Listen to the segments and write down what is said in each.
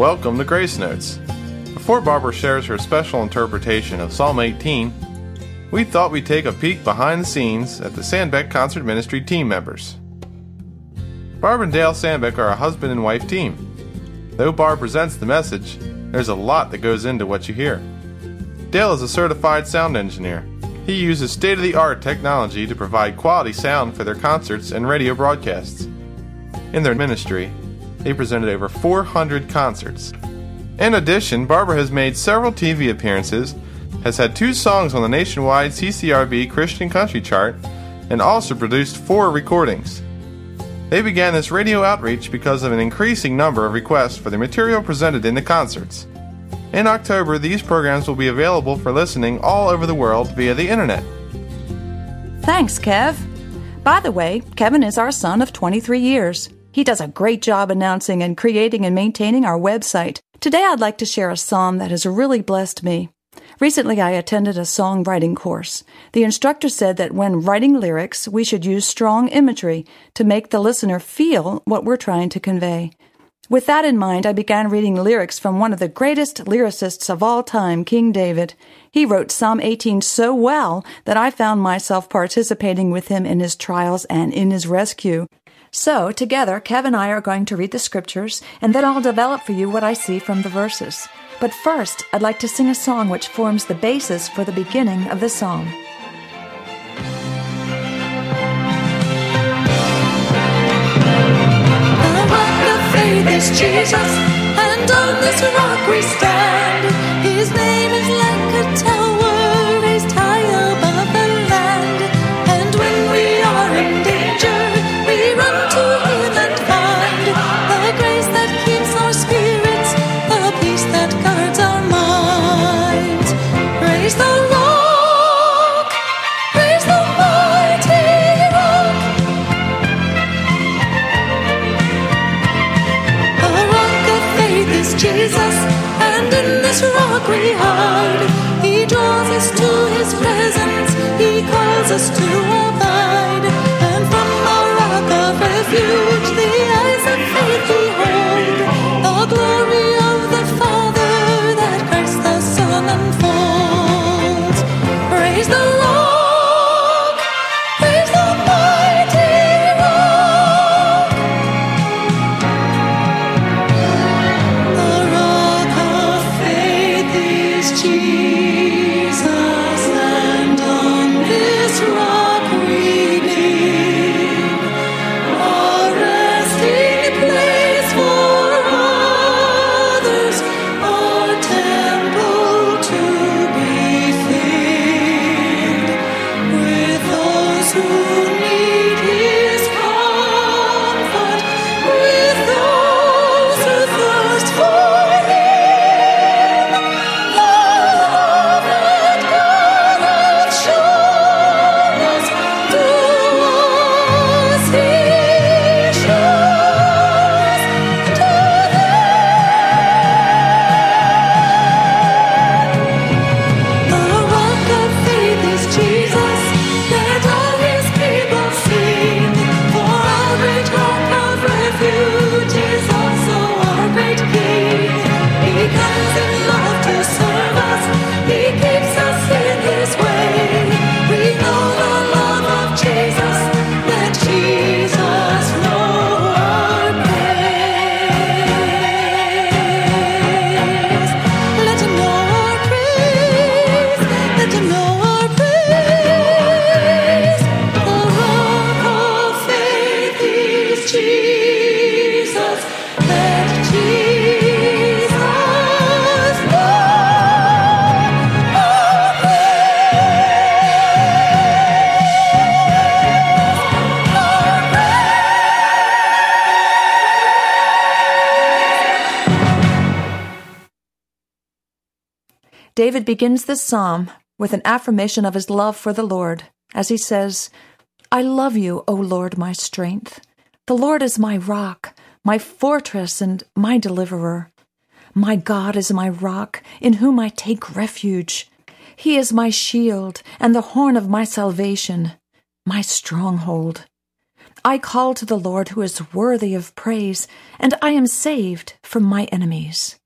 Welcome to Grace Notes. Before Barbara shares her special interpretation of Psalm 18, we thought we'd take a peek behind the scenes at the Sandbeck Concert Ministry team members. Barb and Dale Sandbeck are a husband and wife team. Though Barb presents the message, there's a lot that goes into what you hear. Dale is a certified sound engineer. He uses state of the art technology to provide quality sound for their concerts and radio broadcasts. In their ministry, they presented over 400 concerts. In addition, Barbara has made several TV appearances, has had two songs on the nationwide CCRB Christian Country chart, and also produced four recordings. They began this radio outreach because of an increasing number of requests for the material presented in the concerts. In October, these programs will be available for listening all over the world via the internet. Thanks, Kev. By the way, Kevin is our son of 23 years. He does a great job announcing and creating and maintaining our website. Today I'd like to share a psalm that has really blessed me. Recently, I attended a songwriting course. The instructor said that when writing lyrics, we should use strong imagery to make the listener feel what we're trying to convey. With that in mind, I began reading lyrics from one of the greatest lyricists of all time, King David. He wrote Psalm 18 so well that I found myself participating with him in his trials and in his rescue. So, together, Kev and I are going to read the scriptures, and then I'll develop for you what I see from the verses. But first, I'd like to sing a song which forms the basis for the beginning of the psalm. Jesus, and on this rock we stand. His name is like Jesus, and in this rock we hide. He draws us to His presence, He calls us to abide. And from our rock of refuge, David begins this psalm with an affirmation of his love for the Lord, as he says, I love you, O Lord, my strength. The Lord is my rock, my fortress, and my deliverer. My God is my rock, in whom I take refuge. He is my shield and the horn of my salvation, my stronghold. I call to the Lord who is worthy of praise, and I am saved from my enemies.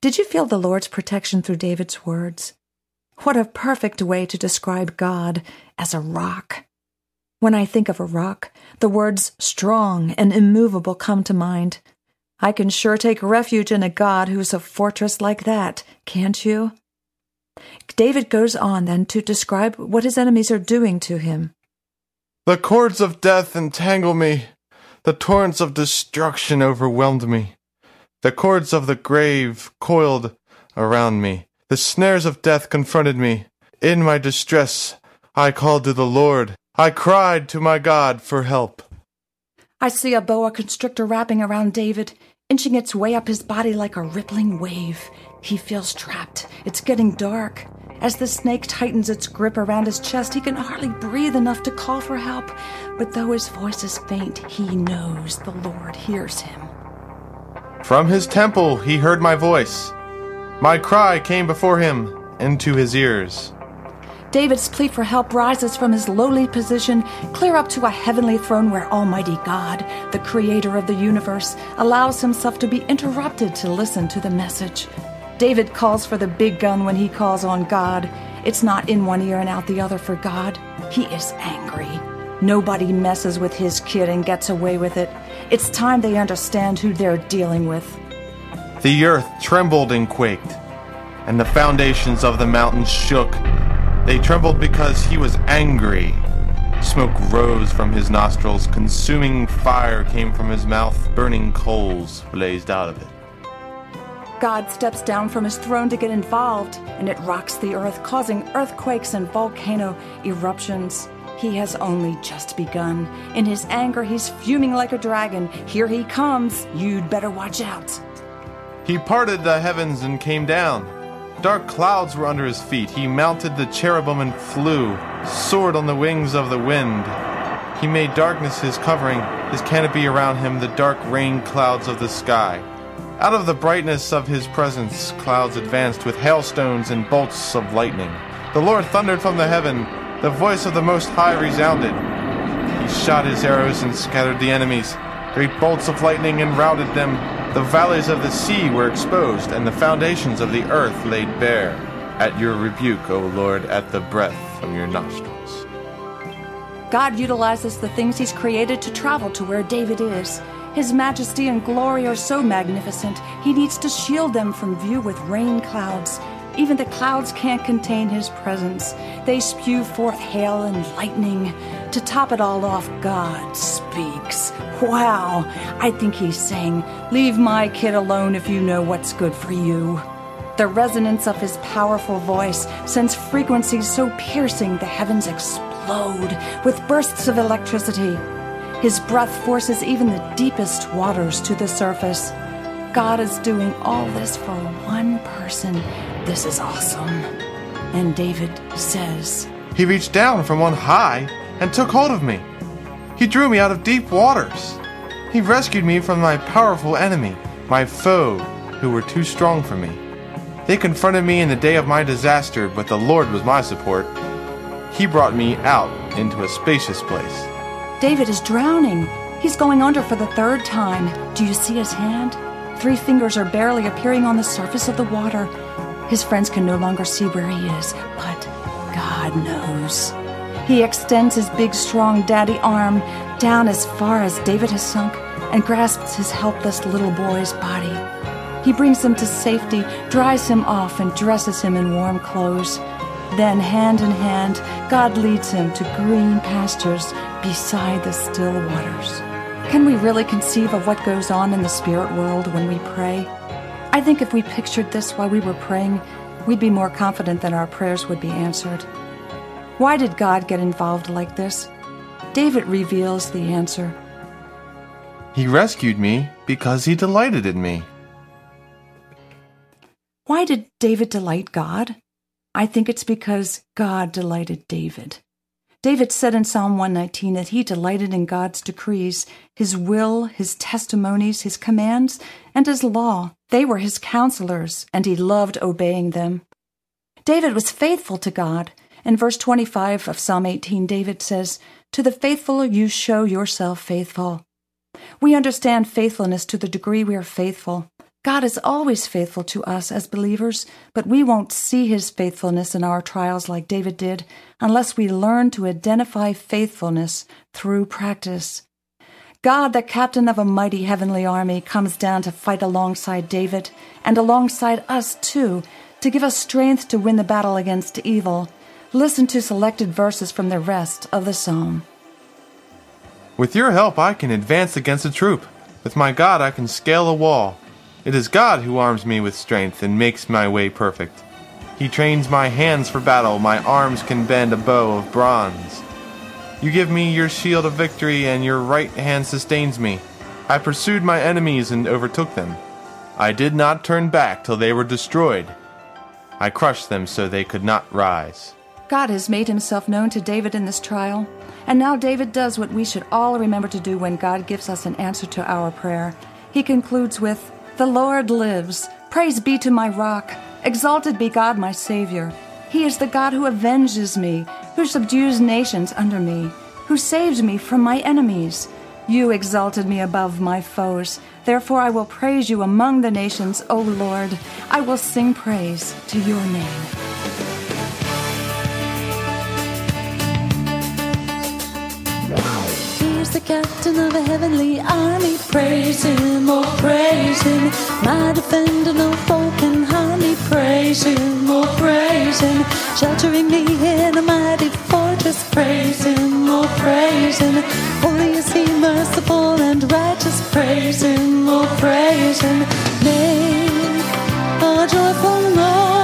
Did you feel the Lord's protection through David's words? What a perfect way to describe God as a rock. When I think of a rock, the words strong and immovable come to mind. I can sure take refuge in a God who's a fortress like that, can't you? David goes on then to describe what his enemies are doing to him. The cords of death entangle me. The torrents of destruction overwhelmed me. The cords of the grave coiled around me. The snares of death confronted me. In my distress, I called to the Lord. I cried to my God for help. I see a boa constrictor wrapping around David, inching its way up his body like a rippling wave. He feels trapped. It's getting dark. As the snake tightens its grip around his chest, he can hardly breathe enough to call for help. But though his voice is faint, he knows the Lord hears him. From his temple he heard my voice. My cry came before him into his ears. David's plea for help rises from his lowly position clear up to a heavenly throne where Almighty God, the creator of the universe, allows himself to be interrupted to listen to the message. David calls for the big gun when he calls on God. It's not in one ear and out the other for God. He is angry. Nobody messes with his kid and gets away with it. It's time they understand who they're dealing with. The earth trembled and quaked, and the foundations of the mountains shook. They trembled because he was angry. Smoke rose from his nostrils, consuming fire came from his mouth, burning coals blazed out of it. God steps down from his throne to get involved, and it rocks the earth, causing earthquakes and volcano eruptions. He has only just begun. In his anger, he's fuming like a dragon. Here he comes. You'd better watch out. He parted the heavens and came down. Dark clouds were under his feet. He mounted the cherubim and flew, soared on the wings of the wind. He made darkness his covering, his canopy around him, the dark rain clouds of the sky. Out of the brightness of his presence, clouds advanced with hailstones and bolts of lightning. The Lord thundered from the heaven, the voice of the Most High resounded. He shot his arrows and scattered the enemies. Great bolts of lightning and routed them. The valleys of the sea were exposed, and the foundations of the earth laid bare. At your rebuke, O Lord, at the breath from your nostrils. God utilizes the things he's created to travel to where David is. His majesty and glory are so magnificent, he needs to shield them from view with rain clouds. Even the clouds can't contain his presence. They spew forth hail and lightning. To top it all off, God speaks. Wow, I think he's saying, Leave my kid alone if you know what's good for you. The resonance of his powerful voice sends frequencies so piercing the heavens explode with bursts of electricity. His breath forces even the deepest waters to the surface. God is doing all this for one person. This is awesome. And David says, He reached down from on high and took hold of me. He drew me out of deep waters. He rescued me from my powerful enemy, my foe, who were too strong for me. They confronted me in the day of my disaster, but the Lord was my support. He brought me out into a spacious place. David is drowning. He's going under for the third time. Do you see his hand? Three fingers are barely appearing on the surface of the water. His friends can no longer see where he is, but God knows. He extends his big, strong daddy arm down as far as David has sunk and grasps his helpless little boy's body. He brings him to safety, dries him off, and dresses him in warm clothes. Then, hand in hand, God leads him to green pastures beside the still waters. Can we really conceive of what goes on in the spirit world when we pray? I think if we pictured this while we were praying, we'd be more confident that our prayers would be answered. Why did God get involved like this? David reveals the answer. He rescued me because he delighted in me. Why did David delight God? I think it's because God delighted David. David said in Psalm 119 that he delighted in God's decrees, his will, his testimonies, his commands, and his law. They were his counselors, and he loved obeying them. David was faithful to God. In verse 25 of Psalm 18, David says, To the faithful, you show yourself faithful. We understand faithfulness to the degree we are faithful. God is always faithful to us as believers, but we won't see his faithfulness in our trials like David did unless we learn to identify faithfulness through practice. God, the captain of a mighty heavenly army, comes down to fight alongside David and alongside us too, to give us strength to win the battle against evil. Listen to selected verses from the rest of the psalm. With your help, I can advance against a troop. With my God, I can scale a wall. It is God who arms me with strength and makes my way perfect. He trains my hands for battle, my arms can bend a bow of bronze. You give me your shield of victory, and your right hand sustains me. I pursued my enemies and overtook them. I did not turn back till they were destroyed. I crushed them so they could not rise. God has made himself known to David in this trial, and now David does what we should all remember to do when God gives us an answer to our prayer. He concludes with, the Lord lives. Praise be to my rock. Exalted be God, my Savior. He is the God who avenges me, who subdues nations under me, who saves me from my enemies. You exalted me above my foes. Therefore I will praise you among the nations, O Lord. I will sing praise to your name. the captain of a heavenly army. Praise him, oh praise him. My defender, no foe can me. Praise him, oh. Sheltering me in a mighty fortress. Praise him, oh praise him. Holy is he, merciful and righteous. Praise him, oh. Make a joyful noise.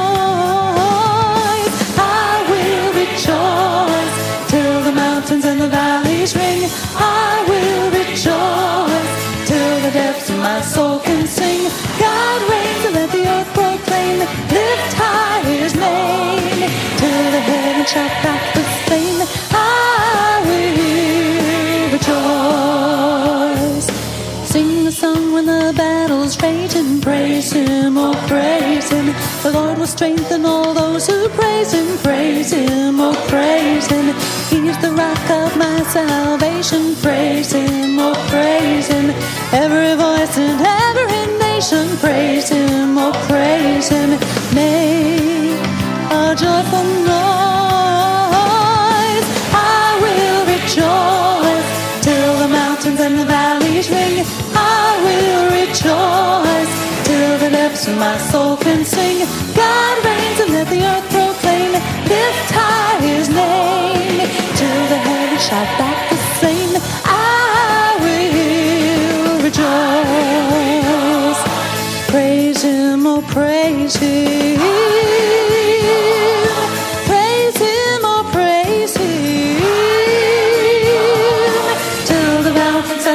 Praise him, or praise him. The Lord will strengthen all those who praise him, praise him, oh praise him. He's the rock of my salvation. Praise Him, oh praise Him. Every voice and every nation praise Him, oh praise Him. Make a joyful noise. I will rejoice till the depths of my soul can sing. God reigns and let the earth proclaim. Lift high his name till the heavens shout back the same. I will rejoice. Praise him, oh praise him. Praise him, oh praise him. Till the mountains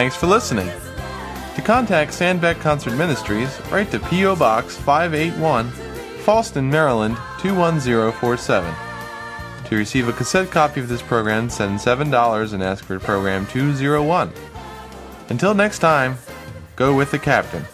Thanks for listening. To contact Sandbeck Concert Ministries, write to P.O. Box 581, Fallston, Maryland 21047. To receive a cassette copy of this program, send $7 and ask for program 201. Until next time, go with the captain.